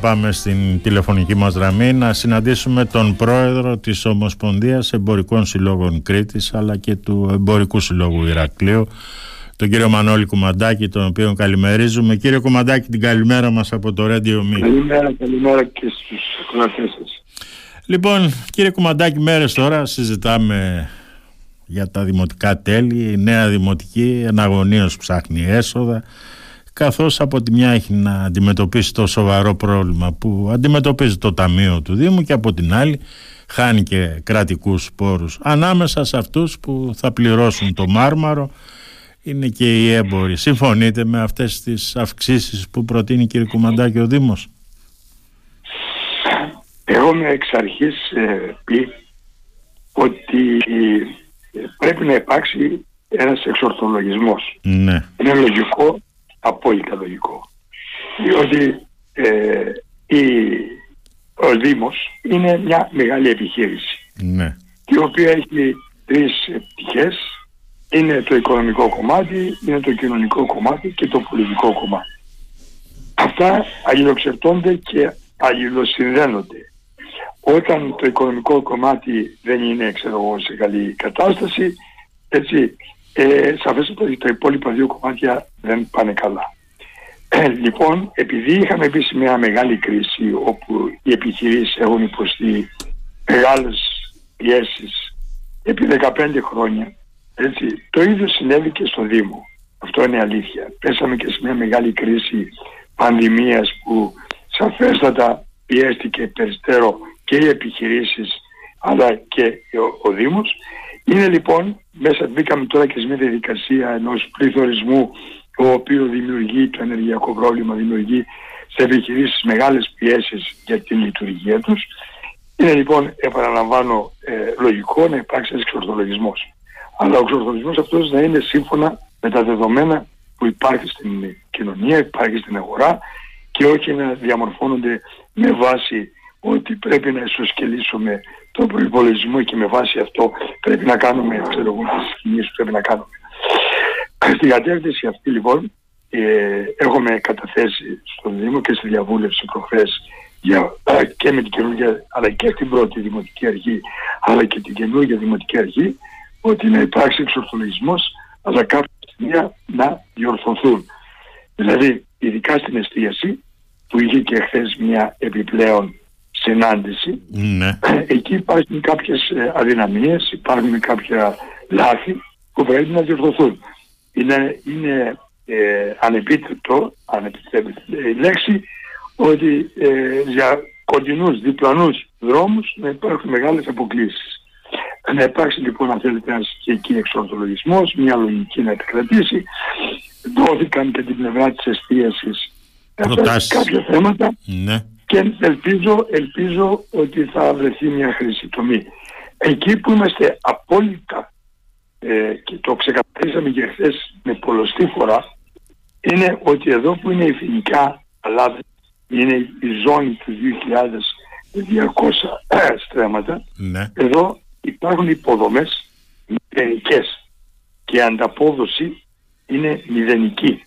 Πάμε στην τηλεφωνική μας γραμμή να συναντήσουμε τον πρόεδρο της Ομοσπονδίας Εμπορικών Συλλόγων Κρήτης αλλά και του Εμπορικού Συλλόγου Ηρακλείου τον κύριο Μανώλη Κουμαντάκη τον οποίο καλημερίζουμε. Κύριε Κουμαντάκη την καλημέρα μας από το Radio Me. Καλημέρα, καλημέρα και στους ακροατές σας. Λοιπόν κύριε Κουμαντάκη μέρες τώρα συζητάμε για τα δημοτικά τέλη, η νέα δημοτική εναγωνίως ψάχνει έσοδα καθώς από τη μια έχει να αντιμετωπίσει το σοβαρό πρόβλημα που αντιμετωπίζει το Ταμείο του Δήμου και από την άλλη χάνει και κρατικούς πόρους. Ανάμεσα σε αυτούς που θα πληρώσουν το μάρμαρο είναι και οι έμποροι. Συμφωνείτε με αυτές τις αυξήσεις που προτείνει κύριε Κουμαντάκη ο Δήμος; Εγώ με εξ αρχής ε, πει ότι ε, πρέπει να υπάρξει ένας εξορθολογισμός. Ναι. Είναι λογικό απόλυτα λογικό. Διότι ε, η, ο Δήμος είναι μια μεγάλη επιχείρηση ναι. η οποία έχει τρεις πτυχές είναι το οικονομικό κομμάτι, είναι το κοινωνικό κομμάτι και το πολιτικό κομμάτι. Αυτά αλληλοξερτώνται και αλληλοσυνδέονται. Όταν το οικονομικό κομμάτι δεν είναι ξέρω, σε καλή κατάσταση, έτσι, ε, σαφέστατα ότι τα υπόλοιπα δύο κομμάτια δεν πάνε καλά. Ε, λοιπόν, επειδή είχαμε μπει σε μια μεγάλη κρίση όπου οι επιχειρήσεις έχουν υποστεί μεγάλες πιέσεις επί 15 χρόνια, έτσι, το ίδιο συνέβη και στο Δήμο. Αυτό είναι αλήθεια. Πέσαμε και σε μια μεγάλη κρίση πανδημίας που σαφέστατα πιέστηκε περιστέρω και οι επιχειρήσεις αλλά και ο, ο Δήμος είναι λοιπόν, μέσα μπήκαμε τώρα και σε μια διαδικασία ενός πληθωρισμού ο οποίος δημιουργεί το ενεργειακό πρόβλημα, δημιουργεί σε επιχειρήσεις μεγάλες πιέσεις για την λειτουργία τους. Είναι λοιπόν, επαναλαμβάνω, ε, λογικό να υπάρξει ένας εξορθολογισμός. Αλλά ο εξορθολογισμός αυτός να είναι σύμφωνα με τα δεδομένα που υπάρχει στην κοινωνία, υπάρχει στην αγορά και όχι να διαμορφώνονται με βάση ότι πρέπει να ισοσκελίσουμε τον προπολογισμό και με βάση αυτό πρέπει να κάνουμε ξέρω εγώ τις κινήσεις που πρέπει να κάνουμε. Στην κατεύθυνση αυτή λοιπόν ε, έχουμε καταθέσει στον Δήμο και στη διαβούλευση προχθές για, και με την καινούργια αλλά και την πρώτη δημοτική αρχή αλλά και την καινούργια δημοτική αρχή ότι να υπάρξει εξορθολογισμός αλλά κάποια στιγμή να διορθωθούν. Δηλαδή ειδικά στην εστίαση που είχε και χθες μια επιπλέον συνάντηση. Ναι. Εκεί υπάρχουν κάποιες ε, αδυναμίες, υπάρχουν κάποια λάθη που πρέπει να διορθωθούν. Είναι, είναι ε, ανεπίτρεπτο, η λέξη, ότι ε, για κοντινούς, διπλανούς δρόμους να υπάρχουν μεγάλες αποκλήσεις. Να υπάρξει λοιπόν αν θέλετε ένας και εκεί εξορθολογισμός, μια λογική να επικρατήσει. Δόθηκαν και την πλευρά της εστίασης κάποια θέματα. Ναι και ελπίζω, ελπίζω ότι θα βρεθεί μια χρήση τομή. Εκεί που είμαστε απόλυτα ε, και το ξεκαθαρίσαμε και χθες με πολλωστή φορά είναι ότι εδώ που είναι η εθνικά αλλά είναι η ζώνη του 2200 στρέμματα ναι. εδώ υπάρχουν υποδομές μηδενικές και η ανταπόδοση είναι μηδενική.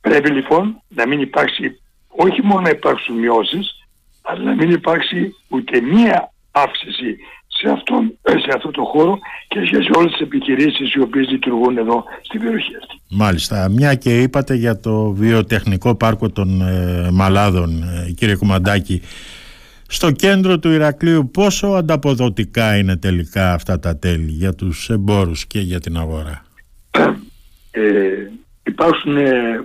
Πρέπει λοιπόν να μην υπάρξει όχι μόνο να υπάρξουν μειώσεις, αλλά να μην υπάρξει ούτε μία αύξηση σε, αυτόν, σε αυτό το χώρο και σε όλες τις επιχειρήσεις οι οποίες λειτουργούν εδώ στην περιοχή αυτή. Μάλιστα. Μια και είπατε για το βιοτεχνικό πάρκο των ε, Μαλάδων, ε, κύριε Κουμαντάκη, στο κέντρο του Ηρακλείου πόσο ανταποδοτικά είναι τελικά αυτά τα τέλη για τους εμπόρους και για την αγορά; Ε, υπάρχουν ε,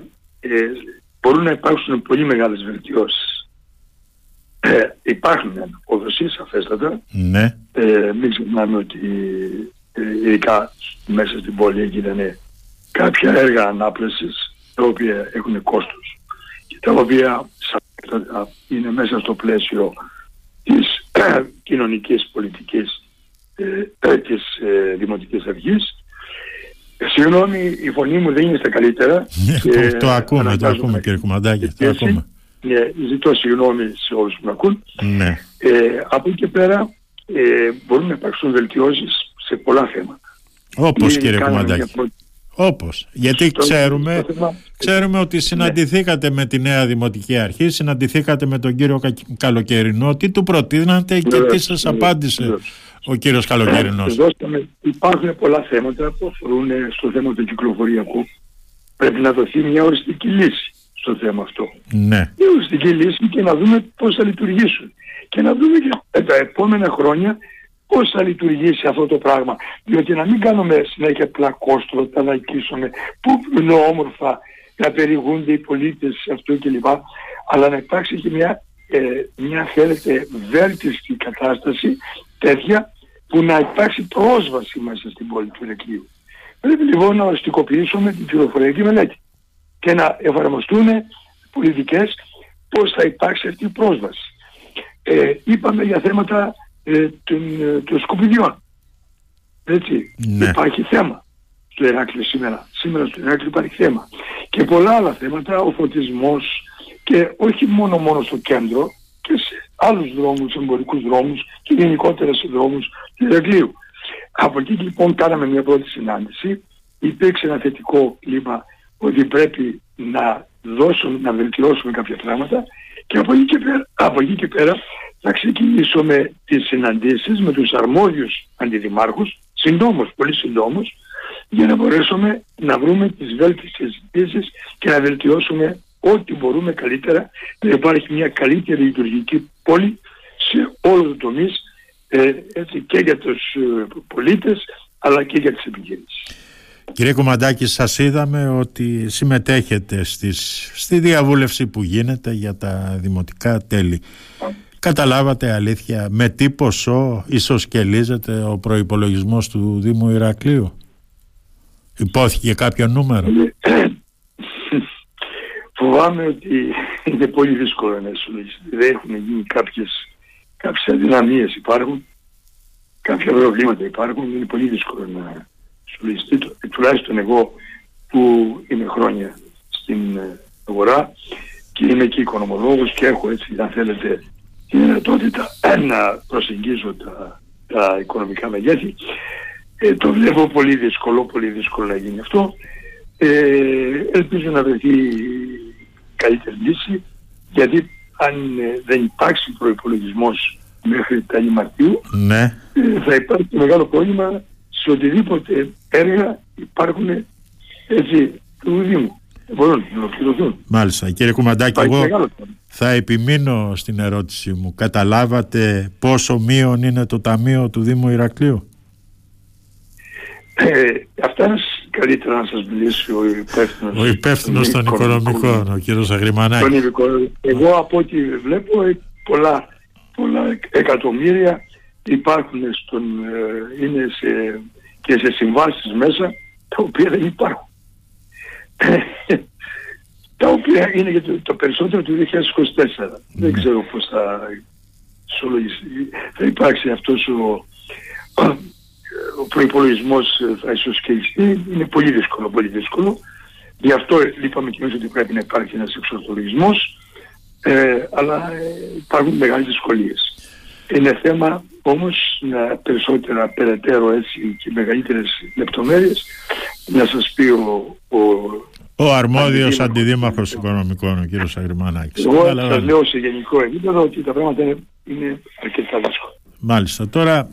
μπορούν να υπάρξουν πολύ μεγάλες βελτιώσεις. Ε, υπάρχουν αποδοσίες σαφέστατα. Ναι. Ε, μην ξεχνάμε ότι ε, ειδικά μέσα στην πόλη έγιναν κάποια έργα ανάπλασης τα οποία έχουν κόστος και τα οποία σαφέστατα είναι μέσα στο πλαίσιο της ε, κοινωνικής πολιτικής ε, της ε, Δημοτικής Αρχής Συγγνώμη, η φωνή μου δεν είναι στα καλύτερα. Ναι, το ακούμε, το ακούμε κύριε Κουμαντάκη, το ακούμε. Ναι, ζητώ συγγνώμη σε όλους που με ακούν. Ναι. Ε, από εκεί και πέρα ε, μπορούν να υπάρξουν βελτιώσεις σε πολλά θέματα. Όπως κύριε Κουμαντάκη. Όπως. Γιατί ξέρουμε, ξέρουμε ότι συναντηθήκατε με τη νέα Δημοτική Αρχή, συναντηθήκατε με τον κύριο Καλοκαιρινό. Τι του προτείνατε και τι σας απάντησε ο κύριος Καλοκαιρινός. υπάρχουν πολλά θέματα που αφορούν στο θέμα του κυκλοφοριακού. Πρέπει να δοθεί μια οριστική λύση στο θέμα αυτό. Ναι. Μια οριστική λύση και να δούμε πώς θα λειτουργήσουν. Και να δούμε και τα επόμενα χρόνια πώς θα λειτουργήσει αυτό το πράγμα. Διότι να μην κάνουμε συνέχεια πλακόστρο, να λαϊκίσουμε, που είναι όμορφα να περιηγούνται οι πολίτες αυτό κλπ. Αλλά να υπάρξει και μια, ε, μια θέλετε βέλτιστη κατάσταση τέτοια που να υπάρξει πρόσβαση μέσα στην πόλη του Ηρακλείου. Πρέπει λοιπόν να οριστικοποιήσουμε την πληροφοριακή μελέτη και να εφαρμοστούν πολιτικές πώς θα υπάρξει αυτή η πρόσβαση. Ε, είπαμε για θέματα ε, των, ε, των σκουπιδιών. Έτσι. Ναι. Υπάρχει θέμα στο Ηράκλειο σήμερα. Σήμερα στο Ηράκλειο υπάρχει θέμα. Και πολλά άλλα θέματα, ο φωτισμός και όχι μόνο μόνο στο κέντρο και σε άλλους δρόμους, εμπορικούς δρόμους και γενικότερα σε δρόμους του Ηρακλείου. Από εκεί λοιπόν κάναμε μια πρώτη συνάντηση. Υπήρξε ένα θετικό κλίμα ότι πρέπει να δώσουν, να βελτιώσουμε κάποια πράγματα και από εκεί και πέρα, από εκεί και πέρα θα ξεκινήσουμε τις συναντήσεις με τους αρμόδιους αντιδημάρχους, συντόμως, πολύ συντόμως, για να μπορέσουμε να βρούμε τις βέλτιστες λύσεις και να βελτιώσουμε ό,τι μπορούμε καλύτερα να υπάρχει μια καλύτερη λειτουργική πόλη σε όλο το τομείς ε, έτσι, και για τους ε, πολίτες αλλά και για τις επιχειρήσεις. Κύριε Κομαντάκη, σας είδαμε ότι συμμετέχετε στις, στη διαβούλευση που γίνεται για τα δημοτικά τέλη. Καταλάβατε αλήθεια με τι ποσό ισοσκελίζεται ο προϋπολογισμός του Δήμου Ηρακλείου; Υπόθηκε κάποιο νούμερο; Φοβάμαι ότι είναι πολύ δύσκολο να ισολογιστεί. Δεν έχουν γίνει κάποιες, κάποιες αδυναμίες υπάρχουν, κάποια προβλήματα υπάρχουν, είναι πολύ δύσκολο να ισολογιστεί. Τουλάχιστον εγώ που είμαι χρόνια στην αγορά και είμαι και οικονομολόγος και έχω έτσι, αν θέλετε, τη δυνατότητα να προσεγγίζω τα, τα οικονομικά μεγέθη. Ε, το βλέπω πολύ δύσκολο, πολύ δύσκολο να γίνει αυτό. Ε, ελπίζω να βρεθεί καλύτερη λύση γιατί αν ε, δεν υπάρξει προϋπολογισμός μέχρι τα Μαρτίου ναι. ε, θα υπάρχει μεγάλο πρόβλημα σε οτιδήποτε έργα υπάρχουν έτσι του Δήμου. Μπορούν να ολοκληρωθούν. Μάλιστα. Κύριε Κουμαντάκη, εγώ θα επιμείνω στην ερώτησή μου. Καταλάβατε πόσο μείον είναι το Ταμείο του Δήμου Ηρακλείου; Ε, αυτά καλύτερα να σας μιλήσει ο υπεύθυνος. Ο υπεύθυνος των οικονομικών, ο κύριος Αγριμανάκης. Εγώ από ό,τι βλέπω ε, πολλά, πολλά εκατομμύρια υπάρχουν στον, ε, είναι σε, και σε συμβάσεις μέσα τα οποία δεν υπάρχουν. τα οποία είναι για το, το περισσότερο του 2024. Δεν ναι. ξέρω πώς θα Θα υπάρξει αυτός ο, ο προϋπολογισμός θα ισοσκελιστεί. Είναι πολύ δύσκολο, πολύ δύσκολο. Γι' αυτό είπαμε και εμείς ότι πρέπει να υπάρχει ένας εξορθολογισμός. Ε, αλλά ε, υπάρχουν μεγάλες δυσκολίες. Είναι θέμα όμως να περισσότερα περαιτέρω έτσι και μεγαλύτερες λεπτομέρειες να σας πει ο, ο ο αρμόδιος αντιδήμαρχος οικονομικών, ο κύριος Αγριμανάκης. Εγώ σας λέω σε γενικό επίπεδο ότι τα πράγματα είναι, είναι αρκετά δύσκολα. Μάλιστα. Τώρα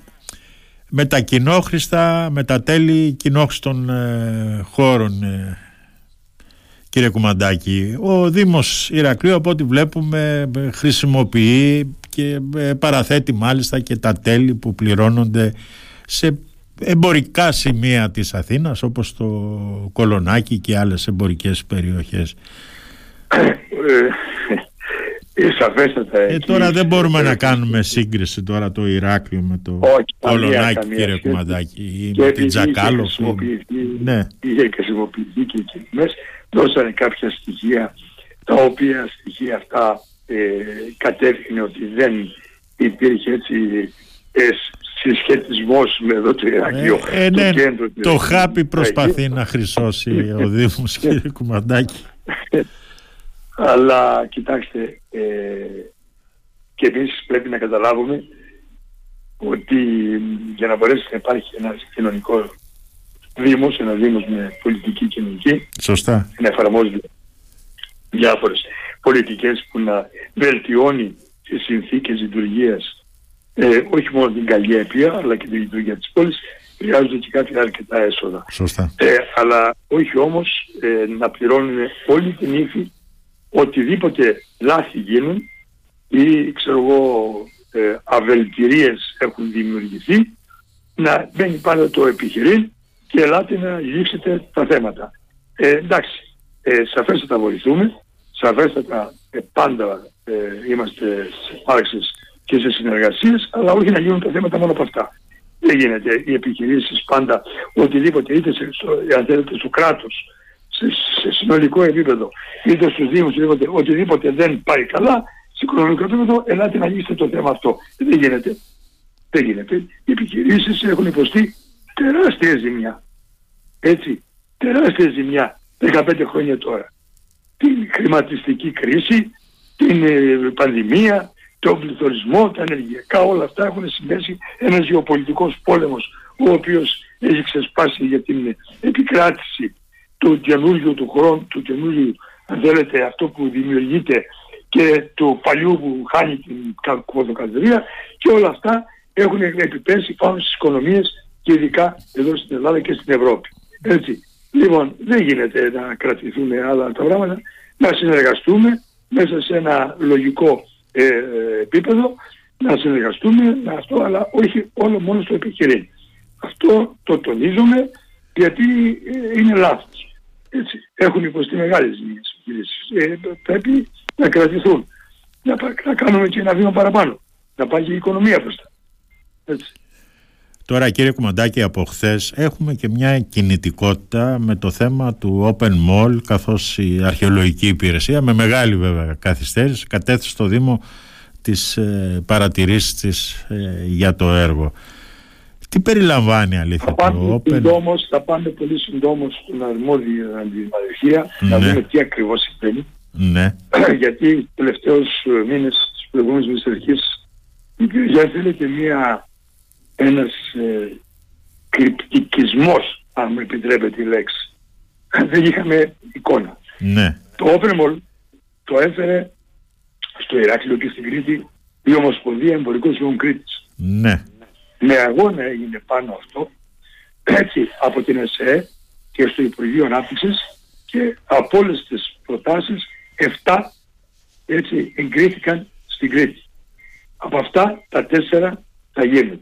με τα κοινόχρηστα, με τα τέλη κοινόχρηστων ε, χώρων, ε, κύριε Κουμαντάκη, ο Δήμος Ηρακλείου από ό,τι βλέπουμε χρησιμοποιεί και ε, παραθέτει μάλιστα και τα τέλη που πληρώνονται σε εμπορικά σημεία της Αθήνας όπως το Κολονάκι και άλλες εμπορικές περιοχές. Ε, σαφέστατα ε, τώρα δεν μπορούμε να κάνουμε σύγκριση τώρα το Ηράκλειο με το Κολονάκι κύριε Κουμαντάκη ή με την Τζακάλο. Ναι. Είχε χρησιμοποιηθεί και οι μέσα δώσανε κάποια στοιχεία τα οποία στοιχεία αυτά ε, κατεύθυνε ότι δεν υπήρχε έτσι ε, συσχετισμός με εδώ το Ηράκλειο. Ε, ε, ναι, το, κέντρο, το χάπι προσπαθεί να χρυσώσει ο Δήμος κύριε Κουμαντάκη. Αλλά κοιτάξτε, ε, και εμείς πρέπει να καταλάβουμε ότι για να μπορέσει να υπάρχει ένας κοινωνικό δήμος, ένας δήμος με πολιτική κοινωνική. Σωστά. Να εφαρμόζει διάφορες πολιτικές που να βελτιώνει τις συνθήκες λειτουργίας ε, όχι μόνο την καλή αιτία αλλά και τη λειτουργία της πόλης χρειάζονται και κάποια αρκετά έσοδα. Σωστά. Ε, αλλά όχι όμως ε, να πληρώνουν όλη την ύφη οτιδήποτε λάθη γίνουν ή ξέρω εγώ ε, αβελτηρίες έχουν δημιουργηθεί να μπαίνει πάντα το επιχειρήν και ελάτε να λύσετε τα θέματα. Ε, εντάξει, ε, σαφέστατα βοηθούμε, σαφέστατα ε, πάντα ε, είμαστε σε υπάρξεις και σε συνεργασίες, αλλά όχι να γίνουν τα θέματα μόνο από αυτά. Δεν γίνεται οι επιχειρήσεις πάντα οτιδήποτε είτε σε, στο, αν θέλετε, στο κράτος, σε, σε συνολικό επίπεδο, είτε στους Δήμους, οτιδήποτε, οτιδήποτε δεν πάει καλά, σε οικονομικό επίπεδο, ελάτε να λύσετε το θέμα αυτό. Δεν γίνεται. Δεν γίνεται. Οι επιχειρήσεις έχουν υποστεί τεράστια ζημιά. Έτσι. Τεράστια ζημιά. 15 χρόνια τώρα. Την χρηματιστική κρίση, την ε, πανδημία, τον πληθωρισμό, τα ενεργειακά, όλα αυτά έχουν συμπέσει ένας γεωπολιτικός πόλεμος ο οποίος έχει ξεσπάσει για την επικράτηση του καινούργιου του χρόνου, του καινούργιου αν θέλετε αυτό που δημιουργείται και του παλιού που χάνει την κοδοκαθερία και όλα αυτά έχουν επιπέσει πάνω στις οικονομίες και ειδικά εδώ στην Ελλάδα και στην Ευρώπη. Έτσι. Λοιπόν, δεν γίνεται να κρατηθούν άλλα τα πράγματα, να συνεργαστούμε μέσα σε ένα λογικό ε, επίπεδο, να συνεργαστούμε με αυτό, αλλά όχι όλο μόνο στο επιχειρήν. Αυτό το τονίζουμε γιατί ε, είναι λάθος. Έτσι. Έχουν υποστεί μεγάλες ζημίες. Ε, πρέπει να κρατηθούν. Να, να κάνουμε και ένα βήμα παραπάνω. Να πάει και η οικονομία μπροστά. Έτσι. Τώρα κύριε Κουμαντάκη από χθες έχουμε και μια κινητικότητα με το θέμα του Open Mall καθώς η αρχαιολογική υπηρεσία με μεγάλη βέβαια καθυστέρηση κατέθεσε στο Δήμο τις ε, παρατηρήσεις της ε, για το έργο. Τι περιλαμβάνει αλήθεια θα το Open συντόμως, Θα πάμε πολύ συντόμως στην αρμόδια αντιμαδοχία ναι. να δούμε τι ακριβώς συμβαίνει. Ναι. Γιατί τελευταίους μήνες της προηγούμενης μεσαιρχής υπήρχε θέλετε μια ένας ε, κρυπτικισμός, αν μου επιτρέπετε η λέξη. Δεν είχαμε εικόνα. Ναι. Το Open το έφερε στο Ηράκλειο και στην Κρήτη η Ομοσπονδία Εμπορικών Σύμβων Κρήτης. Ναι. Με αγώνα έγινε πάνω αυτό, έτσι από την ΕΣΕ και στο Υπουργείο Ανάπτυξης και από όλες τις προτάσεις 7 έτσι εγκρίθηκαν στην Κρήτη. Από αυτά τα τέσσερα θα γίνουν.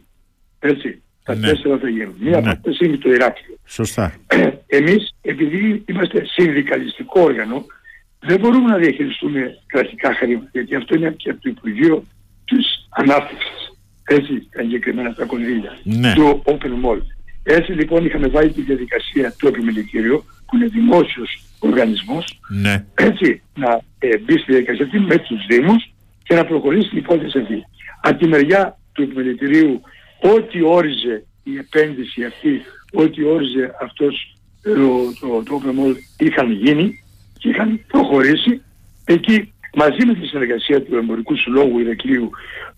Έτσι. Τα ναι. τέσσερα θα γίνουν. Μία από ναι. αυτές είναι το Ηράκλειο. Σωστά. Εμείς επειδή είμαστε συνδικαλιστικό όργανο δεν μπορούμε να διαχειριστούμε κρατικά χρήματα γιατί αυτό είναι και από το Υπουργείο της Ανάπτυξης. Έτσι εγκεκριμένα τα κονδύλια ναι. του Open Mall. Έτσι λοιπόν είχαμε βάλει τη διαδικασία του επιμελητήριου που είναι δημόσιος οργανισμός ναι. έτσι να ε, μπει στη διαδικασία αυτή με τους Δήμους και να προχωρήσει την υπόθεση αυτή. Από τη μεριά του επιμελητηρίου ό,τι όριζε η επένδυση αυτή, ό,τι όριζε αυτός το, το, το Open Mall είχαν γίνει και είχαν προχωρήσει εκεί μαζί με τη συνεργασία του Εμπορικού Συλλόγου Ηρακλείου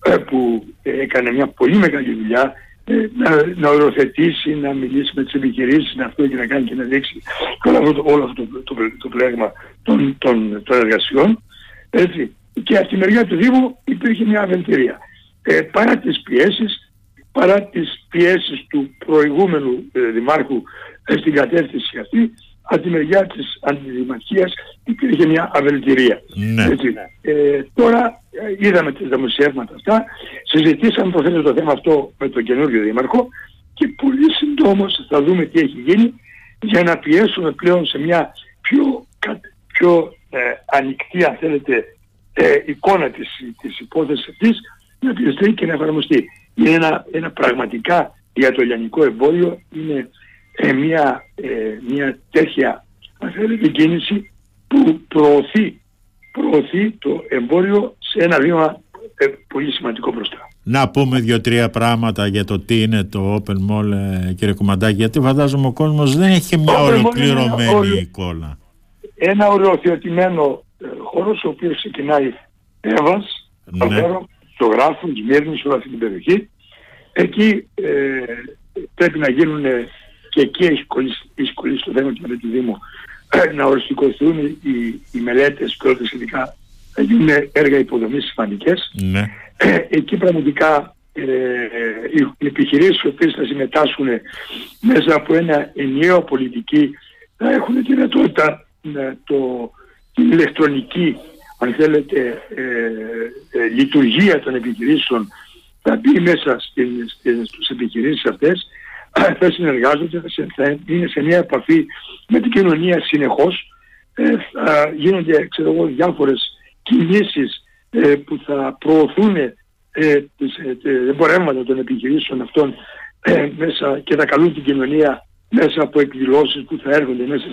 ε, που έκανε μια πολύ μεγάλη δουλειά ε, να, να οροθετήσει, να μιλήσει με τις επιχειρήσεις, να αυτό και να κάνει και να δείξει όλο αυτό, όλο αυτό το, το, το, πλέγμα των, των, των εργασιών. Έτσι. Και από τη μεριά του Δήμου υπήρχε μια αβελτηρία. Ε, παρά τις πιέσεις, παρά τις πιέσεις του προηγούμενου ε, Δημάρχου ε, στην κατεύθυνση αυτή, από τη μεριά της αντιδημαρχίας υπήρχε μια αβελτηρία. Ναι. Έτσι. Ε, τώρα ε, είδαμε τις δημοσιεύματα αυτά, συζητήσαμε το, το θέμα αυτό με τον καινούργιο δήμαρχο και πολύ συντόμως θα δούμε τι έχει γίνει για να πιέσουμε πλέον σε μια πιο, πιο ε, ανοιχτή αν θέλετε ε, εικόνα της, της υπόθεσης αυτής να πιεστεί και να εφαρμοστεί. Είναι ένα, ένα πραγματικά για το ελληνικό εμπόριο είναι ε, μια, ε, μια τέτοια αν θέλετε κίνηση που προωθεί, προωθεί το εμπόριο σε ένα βήμα ε, πολύ σημαντικό μπροστά. Να πούμε δύο-τρία πράγματα για το τι είναι το Open Mall, ε, κύριε Κουμαντάκη, γιατί φαντάζομαι ο κόσμος δεν έχει μια ολοκληρωμένη εικόνα. Ένα οριοθετημένο ε, χώρος, ο οποίος ξεκινάει Εύας, ναι. στο Γράφο, Σμύρνη, σε όλη αυτή την περιοχή. Εκεί ε, πρέπει να γίνουν και εκεί έχει κολλήσει, έχει κολλήσει το θέμα και με τη Δήμο να οριστικοθούν οι, οι μελέτες πρώτα σχετικά θα γίνουν έργα υποδομής σημαντικές. Ναι. εκεί πραγματικά ε, οι επιχειρήσεις οι οποίες θα συμμετάσχουν μέσα από ένα ενιαίο πολιτική θα έχουν τη δυνατότητα το, την ηλεκτρονική αν θέλετε ε, ε, λειτουργία των επιχειρήσεων θα μπει μέσα στην, στην, στις επιχειρήσεις αυτές θα συνεργάζονται, θα είναι σε μια επαφή με την κοινωνία συνεχώς ε, θα γίνονται ξέρω εγώ, διάφορες κινήσεις ε, που θα προωθούν ε, τις ε, εμπορεύματα των επιχειρήσεων αυτών ε, μέσα και θα καλούν την κοινωνία μέσα από εκδηλώσεις που θα έρχονται μέσα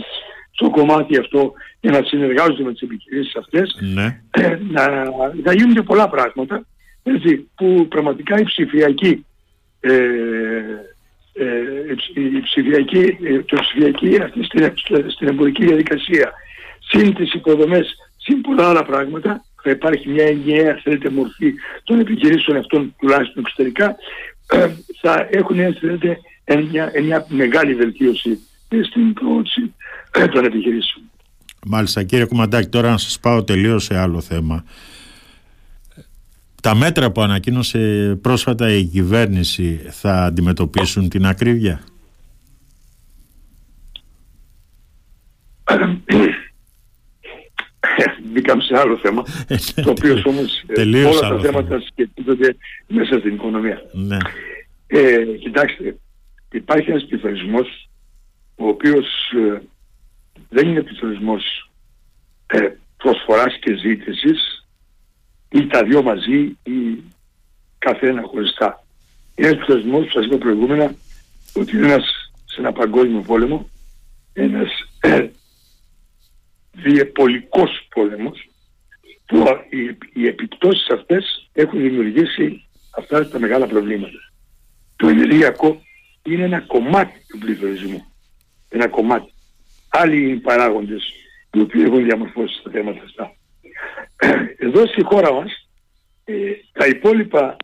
στο κομμάτι αυτό για να συνεργάζονται με τις επιχειρήσεις αυτές ναι. ε, να, να γίνονται πολλά πράγματα έτσι, που πραγματικά η ψηφιακή ε, ε, η ψηφιακή, το ψηφιακή αυτή στην, στην εμπορική διαδικασία συν τις υποδομές, συν πολλά άλλα πράγματα θα υπάρχει μια ενιαία θέλετε μορφή των επιχειρήσεων αυτών τουλάχιστον εξωτερικά θα έχουν θέλετε μια, μια μεγάλη βελτίωση στην πρόοδοση των επιχειρήσεων. Μάλιστα κύριε Κουμαντάκη τώρα να σας πάω τελείως σε άλλο θέμα. Τα μέτρα που ανακοίνωσε πρόσφατα η κυβέρνηση θα αντιμετωπίσουν την ακρίβεια; Μπήκαμε σε άλλο θέμα, ε, ναι, το οποίο όμως ε, όλα τα θέματα σχετίζονται μέσα στην οικονομία. Ναι. Ε, κοιτάξτε, υπάρχει ένας πληθωρισμός ο οποίος ε, δεν είναι πληθωρισμός ε, προσφοράς και ζήτησης ή τα δυο μαζί ή κάθε ένα χωριστά. Είναι ένας πληθωρισμός που σας είπα προηγούμενα ότι είναι ένας σε ένα παγκόσμιο πόλεμο ένας ε, διεπολικός πόλεμος που οι, οι επιπτώσεις αυτές έχουν δημιουργήσει αυτά τα μεγάλα προβλήματα. Το ενεργειακό είναι ένα κομμάτι του πληθωρισμού. Ένα κομμάτι. Άλλοι παράγοντες οι οποίοι έχουν διαμορφώσει τα θέματα αυτά. Εδώ στη χώρα μας ε, τα υπόλοιπα,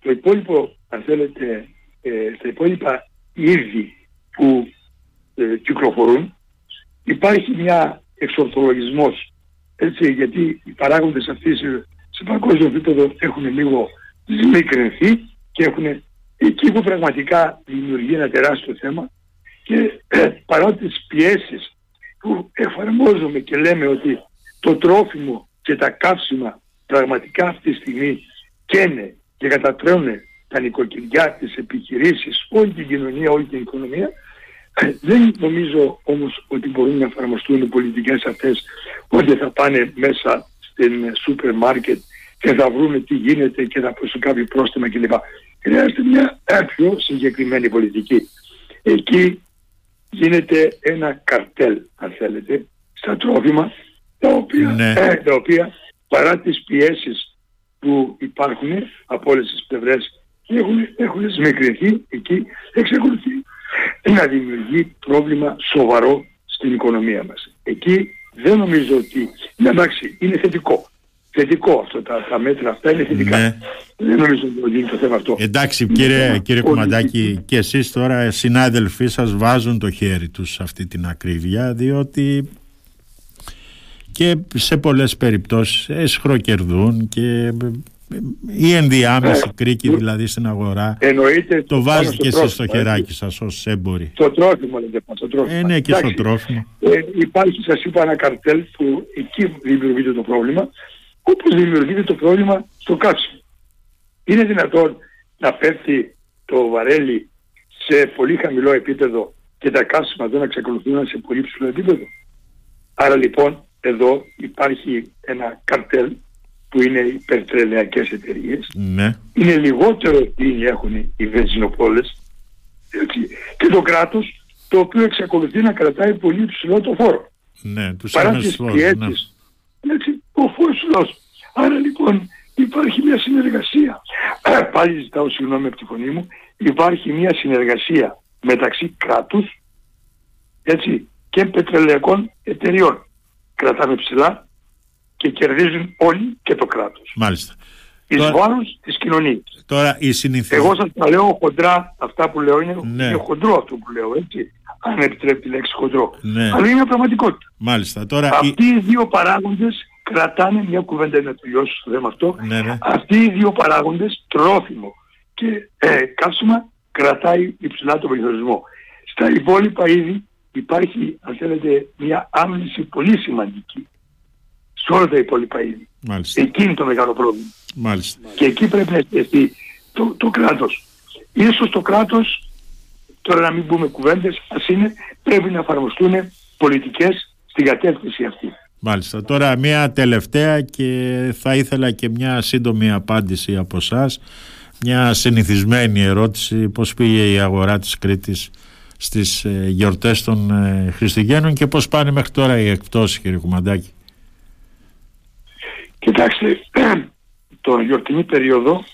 το υπόλοιπο αν θέλετε ε, τα υπόλοιπα είδη που ε, κυκλοφορούν υπάρχει μια εξορθολογισμός έτσι γιατί οι παράγοντες αυτοί σε, σε παγκόσμιο επίπεδο έχουν λίγο σμικρινθεί και έχουν εκεί που πραγματικά δημιουργεί ένα τεράστιο θέμα και ε, παρά τις πιέσεις που εφαρμόζουμε και λέμε ότι το τρόφιμο και τα καύσιμα πραγματικά αυτή τη στιγμή καίνε και κατατρέουν τα νοικοκυριά, τις επιχειρήσεις, όλη την κοινωνία, όλη την οικονομία, ε, δεν νομίζω όμως ότι μπορούν να εφαρμοστούν οι πολιτικές αυτές ότι θα πάνε μέσα στην σούπερ μάρκετ και θα βρουν τι γίνεται και θα προσθέσουν κάποιο πρόστιμα κλπ. Χρειάζεται μια πιο συγκεκριμένη πολιτική. Εκεί γίνεται ένα καρτέλ, αν θέλετε, στα τρόφιμα, τα οποία, ναι. ε, τα οποία παρά τις πιέσεις που υπάρχουν από όλες τις πλευρές έχουν, έχουν σμικρινθεί εκεί, εξακολουθεί να δημιουργεί πρόβλημα σοβαρό στην οικονομία μας. Εκεί δεν νομίζω ότι, ναι, εντάξει, είναι θετικό θετικό αυτό, τα, τα μέτρα αυτά είναι θετικά. Ναι. Δεν νομίζω ότι είναι το θέμα αυτό. Εντάξει κύριε, κύριε Κουμαντάκη και εσείς τώρα συνάδελφοί σας βάζουν το χέρι τους σε αυτή την ακρίβεια διότι και σε πολλές περιπτώσεις εσχροκερδούν και η ενδιάμεση ε, κρίκη δηλαδή στην αγορά εννοείται το βάζετε και εσείς στο χεράκι σας ως έμποροι. Το τρόφιμο λέτε πάνω, το τρόφιμο. Ε, ναι και στο τρόφιμο. Ε, υπάρχει σας είπα ένα καρτέλ που εκεί δημιουργείται το πρόβλημα όπως δημιουργείται το πρόβλημα στο κάψιμο. Είναι δυνατόν να πέφτει το βαρέλι σε πολύ χαμηλό επίπεδο και τα καύσιμα εδώ να εξακολουθούν σε πολύ ψηλό επίπεδο; Άρα λοιπόν εδώ υπάρχει ένα καρτέλ που είναι οι πετρελαϊκές εταιρείες. Ναι. Είναι λιγότερο ευθύνη έχουν οι βενζινοπόλες και το κράτος το οποίο εξακολουθεί να κρατάει πολύ ψηλό το φόρο. Ναι, τους Παρά τις πιέσεις έτσι, ο φως Άρα λοιπόν υπάρχει μια συνεργασία. Πάλι ζητάω συγγνώμη από τη φωνή μου. Υπάρχει μια συνεργασία μεταξύ κράτους έτσι, και πετρελαϊκών εταιριών. Κρατάμε ψηλά και κερδίζουν όλοι και το κράτος. Μάλιστα. Εις τώρα... βάρος της κοινωνίας. Τώρα η συνηθι... Εγώ σας τα λέω χοντρά, αυτά που λέω είναι, ναι. είναι χοντρό αυτό που λέω, έτσι. αν επιτρέπει τη λέξη χοντρό. Ναι. Αλλά είναι μια πραγματικότητα. Μάλιστα. Τώρα, Αυτοί οι δύο παράγοντες κρατάνε μια κουβέντα να τελειώσω στο θέμα αυτό. Ναι, ναι. Αυτοί οι δύο παράγοντες, τρόφιμο και ε, καύσιμα, κρατάει υψηλά τον πληθωρισμό. Στα υπόλοιπα είδη υπάρχει, αν θέλετε, μια άμυνση πολύ σημαντική. Σε όλα τα υπόλοιπα είδη. Μάλιστα. Εκεί είναι το μεγάλο πρόβλημα. Μάλιστα. Και εκεί πρέπει να εστιαστεί το, το κράτος. Ίσως το κράτος, τώρα να μην πούμε κουβέντες, ας είναι, πρέπει να εφαρμοστούν πολιτικές στην κατεύθυνση αυτή. Μάλιστα. Τώρα μια τελευταία και θα ήθελα και μια σύντομη απάντηση από εσά. Μια συνηθισμένη ερώτηση. Πώς πήγε η αγορά της Κρήτης στις ε, γιορτές των ε, Χριστουγέννων και πώς πάνε μέχρι τώρα οι εκπτώσεις κύριε Κουμαντάκη; Κοιτάξτε, τον γιορτινή περίοδο,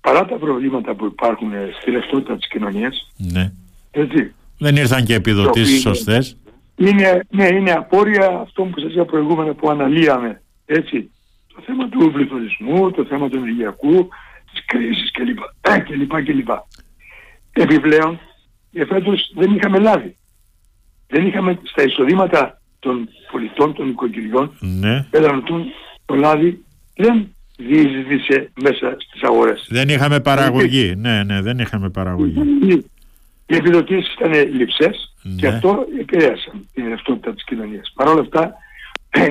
παρά τα προβλήματα που υπάρχουν στη ρευστότητα της κοινωνίας, Ναι. έτσι, Δεν ήρθαν και επιδοτήσεις Το οποίο- σωστές. είναι, ναι, είναι απόρρια αυτό που σας είπα προηγούμενα που αναλύαμε, έτσι. Το θέμα του πληθωρισμού, το θέμα του ενεργειακού, της κρίσης κλπ. Ε, κλπ, κλπ. Επιπλέον, εφέτος δεν είχαμε λάδι. Δεν είχαμε στα εισοδήματα των πολιτών, των οικογενειών, Ναι. καταναλωτούν το λάδι δεν διείσδησε μέσα στις αγορές. Δεν είχαμε παραγωγή. Ναι, ναι, δεν είχαμε παραγωγή. Οι επιδοτήσεις ήταν λειψές και Ναι. αυτό επηρέασε την ρευστότητα της κοινωνίας. Παρ' όλα αυτά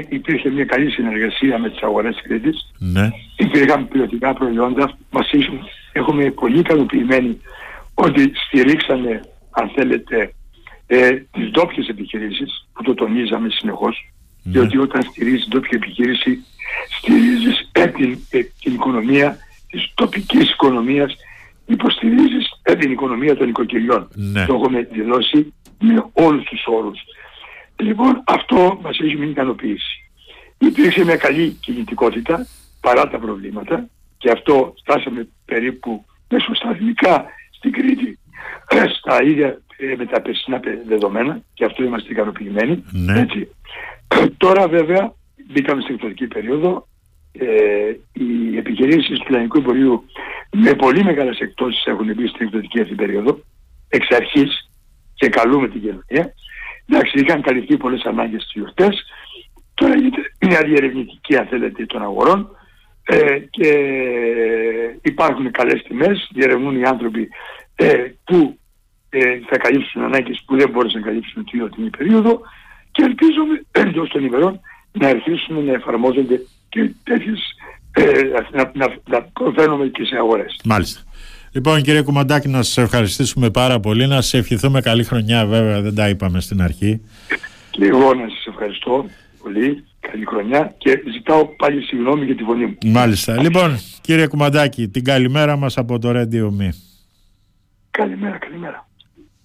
υπήρχε μια καλή συνεργασία με τις αγορές της Κρήτης. Ναι. Υπήρχαν ποιοτικά προϊόντα. Μας ήσουν, έχουμε πολύ ικανοποιημένοι ότι στηρίξανε, αν θέλετε, ε, τις ντόπιες επιχειρήσεις που το τονίζαμε συνεχώς. Ναι. Διότι όταν στηρίζεις ντόπια επιχείρηση, στηρίζεις ε, την, ε, την οικονομία της τοπικής οικονομίας, υποστηρίζεις ε, την οικονομία των οικοκυριών. Ναι. Το έχουμε δηλώσει με όλους τους όρους. Λοιπόν, αυτό μας έχει μείνει ικανοποίηση. Υπήρξε μια καλή κινητικότητα παρά τα προβλήματα και αυτό φτάσαμε περίπου μεσοσταθμικά στην Κρήτη ε, στα ίδια ε, με τα περσινά πε- δεδομένα και αυτό είμαστε ικανοποιημένοι. Ναι. Έτσι. Ε, Τώρα βέβαια μπήκαμε στην εκτορική περίοδο ε, οι επιχειρήσεις του λαϊκού εμπορίου με πολύ μεγάλες εκτόσεις έχουν μπει στην εκδοτική αυτή περίοδο εξ αρχής και καλούμε την κοινωνία. Εντάξει, είχαν καλυφθεί πολλές ανάγκες στις γιορτές. Τώρα γίνεται μια διερευνητική αν θέλετε των αγορών ε, και υπάρχουν καλές τιμές, διερευνούν οι άνθρωποι ε, που ε, θα καλύψουν ανάγκες που δεν μπόρεσαν να καλύψουν την ιδιωτική περίοδο και ελπίζουμε εντός των ημερών να αρχίσουν να εφαρμόζονται και τέτοιες ε, να, να, να προφέρουμε και σε αγορές. Μάλιστα. Λοιπόν κύριε Κουμαντάκη να σας ευχαριστήσουμε πάρα πολύ να σας ευχηθούμε καλή χρονιά βέβαια δεν τα είπαμε στην αρχή Και εγώ να σας ευχαριστώ πολύ, καλή χρονιά και ζητάω πάλι συγγνώμη για τη φωνή μου. Μάλιστα. Λοιπόν κύριε Κουμαντάκη την καλημέρα μας από το Radio Me. Καλημέρα, καλημέρα.